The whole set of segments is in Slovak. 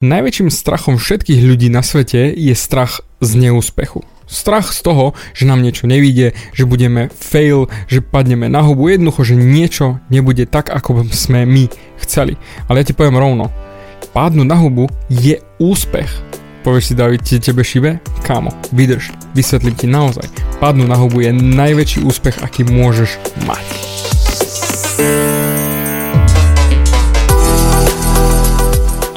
Najväčším strachom všetkých ľudí na svete je strach z neúspechu. Strach z toho, že nám niečo nevíde, že budeme fail, že padneme na hubu, jednoducho, že niečo nebude tak, ako sme my chceli. Ale ja ti poviem rovno, pádnuť na hubu je úspech. Povieš si, David, tebe šibe? Kámo, vydrž, vysvetlím ti naozaj. Padnúť na hubu je najväčší úspech, aký môžeš mať.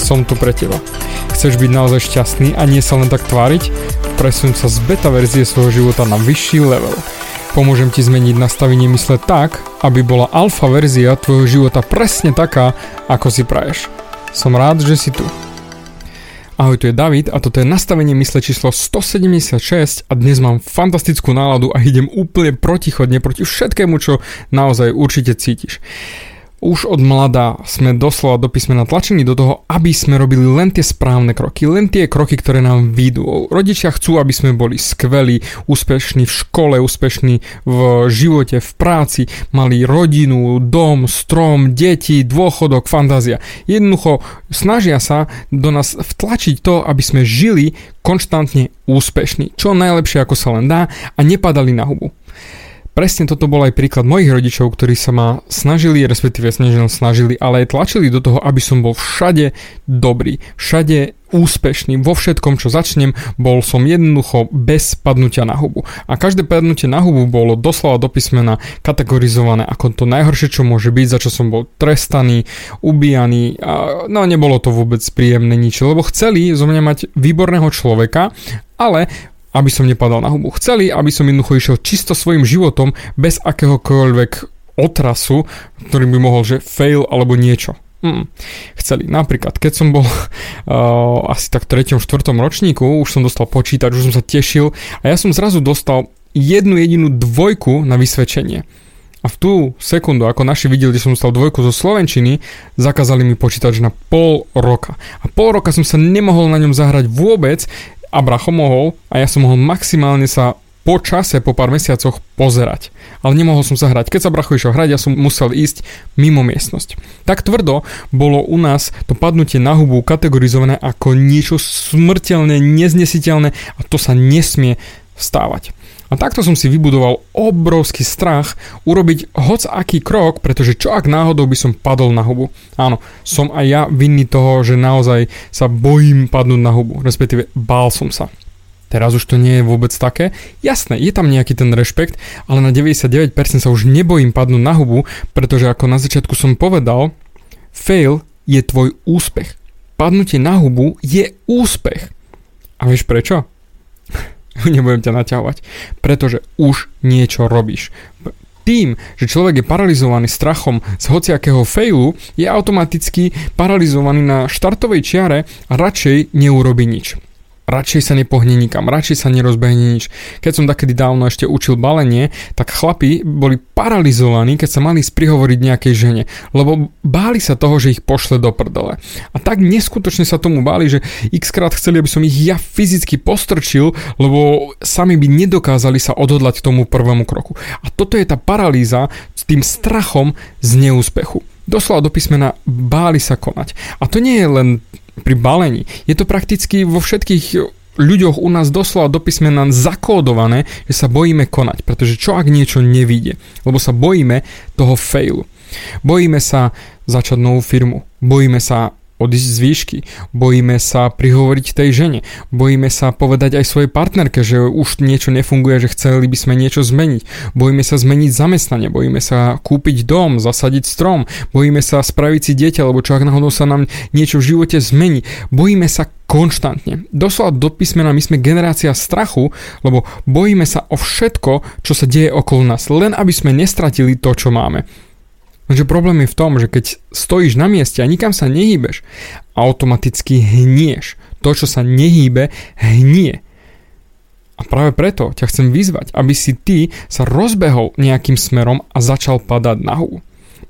som tu pre teba. Chceš byť naozaj šťastný a nie sa len tak tváriť? Presun sa z beta verzie svojho života na vyšší level. Pomôžem ti zmeniť nastavenie mysle tak, aby bola alfa verzia tvojho života presne taká, ako si praješ. Som rád, že si tu. Ahoj, tu je David a toto je nastavenie mysle číslo 176 a dnes mám fantastickú náladu a idem úplne protichodne proti všetkému, čo naozaj určite cítiš. Už od mladá sme doslova do písmena tlačení do toho, aby sme robili len tie správne kroky, len tie kroky, ktoré nám výjdu. Rodičia chcú, aby sme boli skvelí, úspešní v škole, úspešní v živote, v práci, mali rodinu, dom, strom, deti, dôchodok, fantázia. Jednoducho snažia sa do nás vtlačiť to, aby sme žili konštantne úspešní, čo najlepšie ako sa len dá a nepadali na hubu presne toto bol aj príklad mojich rodičov, ktorí sa ma snažili, respektíve snažili, ale aj tlačili do toho, aby som bol všade dobrý, všade úspešný vo všetkom, čo začnem, bol som jednoducho bez padnutia na hubu. A každé padnutie na hubu bolo doslova do písmena kategorizované ako to najhoršie, čo môže byť, za čo som bol trestaný, ubíjaný. A, no nebolo to vôbec príjemné nič, lebo chceli zo mňa mať výborného človeka, ale aby som nepadal na hubu. Chceli, aby som jednoducho išiel čisto svojim životom bez akéhokoľvek otrasu, ktorý by mohol, že fail alebo niečo. Mm. Chceli. Napríklad, keď som bol uh, asi tak v 3. 4. ročníku, už som dostal počítač, už som sa tešil a ja som zrazu dostal jednu jedinú dvojku na vysvedčenie. A v tú sekundu, ako naši videli, že som dostal dvojku zo Slovenčiny, zakázali mi počítač na pol roka. A pol roka som sa nemohol na ňom zahrať vôbec, a Bracho mohol a ja som mohol maximálne sa po čase, po pár mesiacoch pozerať. Ale nemohol som sa hrať. Keď sa Bracho išiel hrať, ja som musel ísť mimo miestnosť. Tak tvrdo bolo u nás to padnutie na hubu kategorizované ako niečo smrteľné, neznesiteľné a to sa nesmie stávať. A takto som si vybudoval obrovský strach urobiť hoc aký krok, pretože čo ak náhodou by som padol na hubu. Áno, som aj ja vinný toho, že naozaj sa bojím padnúť na hubu, respektíve bál som sa. Teraz už to nie je vôbec také. Jasné, je tam nejaký ten rešpekt, ale na 99% sa už nebojím padnúť na hubu, pretože ako na začiatku som povedal, fail je tvoj úspech. Padnutie na hubu je úspech. A vieš prečo? nebudem ťa naťahovať, pretože už niečo robíš. Tým, že človek je paralizovaný strachom z hociakého failu, je automaticky paralizovaný na štartovej čiare a radšej neurobi nič radšej sa nepohne nikam, radšej sa nerozbehne nič. Keď som takedy dávno ešte učil balenie, tak chlapi boli paralizovaní, keď sa mali sprihovoriť nejakej žene, lebo báli sa toho, že ich pošle do prdele. A tak neskutočne sa tomu báli, že x krát chceli, aby som ich ja fyzicky postrčil, lebo sami by nedokázali sa odhodlať k tomu prvému kroku. A toto je tá paralýza s tým strachom z neúspechu. Doslova do písmena báli sa konať. A to nie je len pri balení. Je to prakticky vo všetkých ľuďoch u nás doslova do písmena zakódované, že sa bojíme konať, pretože čo ak niečo nevíde, lebo sa bojíme toho failu. Bojíme sa začať novú firmu, bojíme sa z výšky, bojíme sa prihovoriť tej žene, bojíme sa povedať aj svojej partnerke, že už niečo nefunguje, že chceli by sme niečo zmeniť, bojíme sa zmeniť zamestnanie, bojíme sa kúpiť dom, zasadiť strom, bojíme sa spraviť si dieťa, lebo čo ak náhodou sa nám niečo v živote zmení, bojíme sa konštantne. Doslova do písmena my sme generácia strachu, lebo bojíme sa o všetko, čo sa deje okolo nás, len aby sme nestratili to, čo máme. Lenže problém je v tom, že keď stojíš na mieste a nikam sa nehýbeš, automaticky hnieš. To, čo sa nehýbe, hnie. A práve preto ťa chcem vyzvať, aby si ty sa rozbehol nejakým smerom a začal padať na hubu.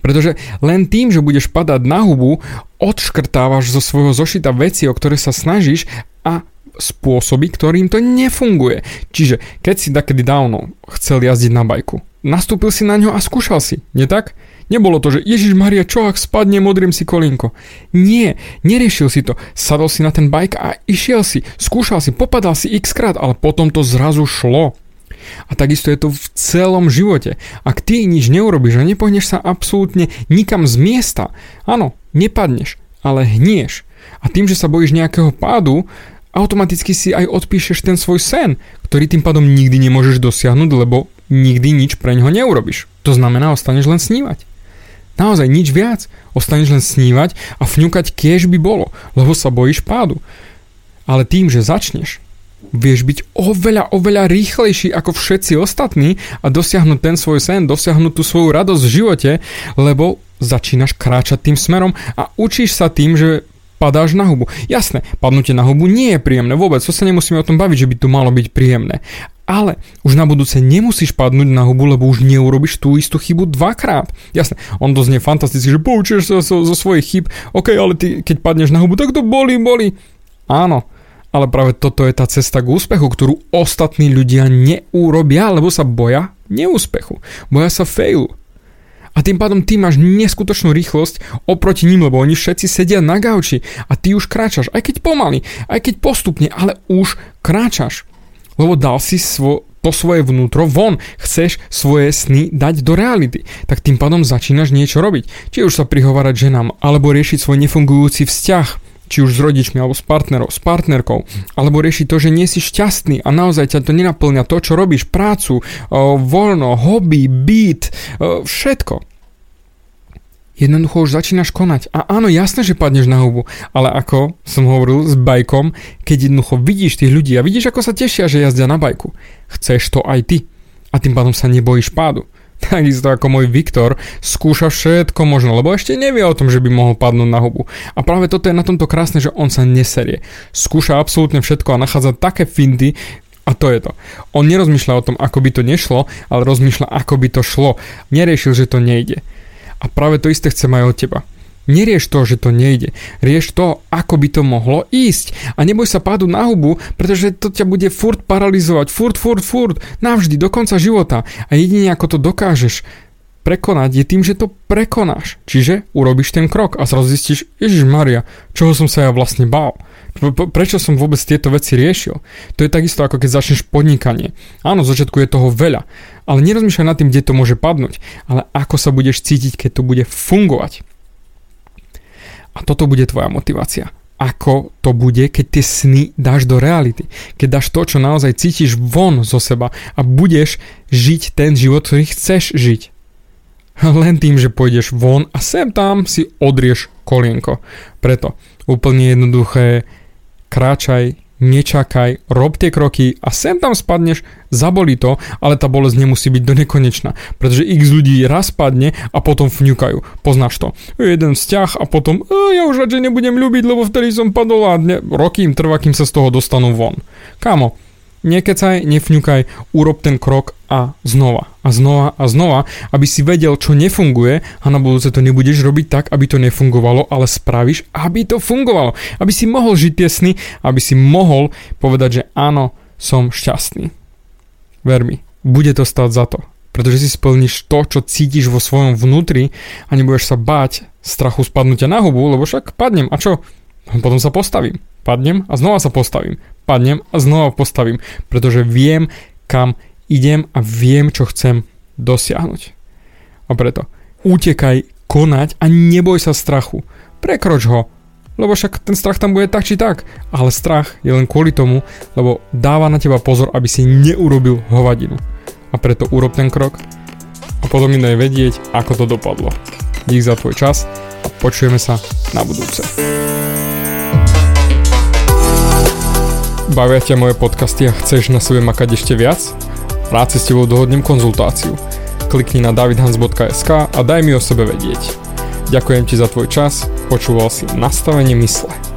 Pretože len tým, že budeš padať na hubu, odškrtávaš zo svojho zošita veci, o ktoré sa snažíš a spôsoby, ktorým to nefunguje. Čiže keď si takedy dávno chcel jazdiť na bajku, nastúpil si na ňo a skúšal si, nie tak? Nebolo to, že Ježiš Maria, čo ak spadne, modrím si kolinko. Nie, neriešil si to. Sadol si na ten bike a išiel si, skúšal si, popadal si x krát, ale potom to zrazu šlo. A takisto je to v celom živote. Ak ty nič neurobiš a nepohneš sa absolútne nikam z miesta, áno, nepadneš, ale hnieš. A tým, že sa bojíš nejakého pádu, automaticky si aj odpíšeš ten svoj sen, ktorý tým pádom nikdy nemôžeš dosiahnuť, lebo nikdy nič pre ňoho neurobiš. To znamená, ostaneš len snívať. Naozaj nič viac. Ostaneš len snívať a fňukať kiež by bolo, lebo sa bojíš pádu. Ale tým, že začneš, vieš byť oveľa, oveľa rýchlejší ako všetci ostatní a dosiahnuť ten svoj sen, dosiahnuť tú svoju radosť v živote, lebo začínaš kráčať tým smerom a učíš sa tým, že padáš na hubu. Jasné, padnutie na hubu nie je príjemné vôbec, to sa nemusíme o tom baviť, že by to malo byť príjemné. Ale už na budúce nemusíš padnúť na hubu, lebo už neurobiš tú istú chybu dvakrát. Jasné, on to znie fantasticky, že poučíš sa zo, zo svojich chyb, ok, ale ty keď padneš na hubu, tak to boli, boli. Áno, ale práve toto je tá cesta k úspechu, ktorú ostatní ľudia neurobia, lebo sa boja neúspechu. Boja sa failu. A tým pádom ty máš neskutočnú rýchlosť oproti ním, lebo oni všetci sedia na gauči a ty už kráčaš, aj keď pomaly, aj keď postupne, ale už kráčaš lebo dal si svo, to svoje vnútro von. Chceš svoje sny dať do reality. Tak tým pádom začínaš niečo robiť. Či už sa prihovárať ženám, alebo riešiť svoj nefungujúci vzťah, či už s rodičmi, alebo s partnerou, s partnerkou, alebo riešiť to, že nie si šťastný a naozaj ťa to nenaplňa to, čo robíš, prácu, voľno, hobby, byt, všetko jednoducho už začínaš konať. A áno, jasné, že padneš na hubu, ale ako som hovoril s bajkom, keď jednoducho vidíš tých ľudí a vidíš, ako sa tešia, že jazdia na bajku, chceš to aj ty. A tým pádom sa nebojíš pádu. Takisto ako môj Viktor skúša všetko možno, lebo ešte nevie o tom, že by mohol padnúť na hubu. A práve toto je na tomto krásne, že on sa neserie. Skúša absolútne všetko a nachádza také findy, a to je to. On nerozmýšľa o tom, ako by to nešlo, ale rozmýšľa, ako by to šlo. Neriešil, že to nejde. A práve to isté chcem aj od teba. Nerieš to, že to nejde. Rieš to, ako by to mohlo ísť. A neboj sa pádu na hubu, pretože to ťa bude furt paralizovať. Furt, furt, furt. Navždy, do konca života. A jedine ako to dokážeš prekonať je tým, že to prekonáš. Čiže urobíš ten krok a zrazu zistíš, Ježiš Maria, čoho som sa ja vlastne bál. Prečo som vôbec tieto veci riešil? To je takisto ako keď začneš podnikanie. Áno, začiatku je toho veľa, ale nerozmýšľaj nad tým, kde to môže padnúť, ale ako sa budeš cítiť, keď to bude fungovať. A toto bude tvoja motivácia ako to bude, keď tie sny dáš do reality. Keď dáš to, čo naozaj cítiš von zo seba a budeš žiť ten život, ktorý chceš žiť. Len tým, že pôjdeš von a sem tam si odrieš kolienko. Preto úplne jednoduché kráčaj, nečakaj, rob tie kroky a sem tam spadneš, zaboli to, ale tá bolesť nemusí byť do nekonečna, pretože x ľudí raz spadne a potom fňukajú. Poznáš to. Jeden vzťah a potom e, ja už radšej nebudem ľúbiť, lebo vtedy som padol a ne, roky im trvá, kým sa z toho dostanú von. Kámo, nekecaj, nefňukaj, urob ten krok a znova a znova a znova, aby si vedel, čo nefunguje a na budúce to nebudeš robiť tak, aby to nefungovalo, ale spravíš, aby to fungovalo. Aby si mohol žiť tie sny, aby si mohol povedať, že áno, som šťastný. Ver mi, bude to stať za to. Pretože si splníš to, čo cítiš vo svojom vnútri a nebudeš sa báť strachu spadnutia na hubu, lebo však padnem a čo? Potom sa postavím. Padnem a znova sa postavím. Padnem a znova postavím. Pretože viem, kam idem a viem, čo chcem dosiahnuť. A preto utekaj, konať a neboj sa strachu. Prekroč ho, lebo však ten strach tam bude tak či tak. Ale strach je len kvôli tomu, lebo dáva na teba pozor, aby si neurobil hovadinu. A preto urob ten krok a potom mi daj vedieť, ako to dopadlo. Dík za tvoj čas a počujeme sa na budúce. Bavia ťa moje podcasty a chceš na sebe makať ešte viac? Rád si s tebou dohodnem konzultáciu. Klikni na davidhans.sk a daj mi o sebe vedieť. Ďakujem ti za tvoj čas, počúval si nastavenie mysle.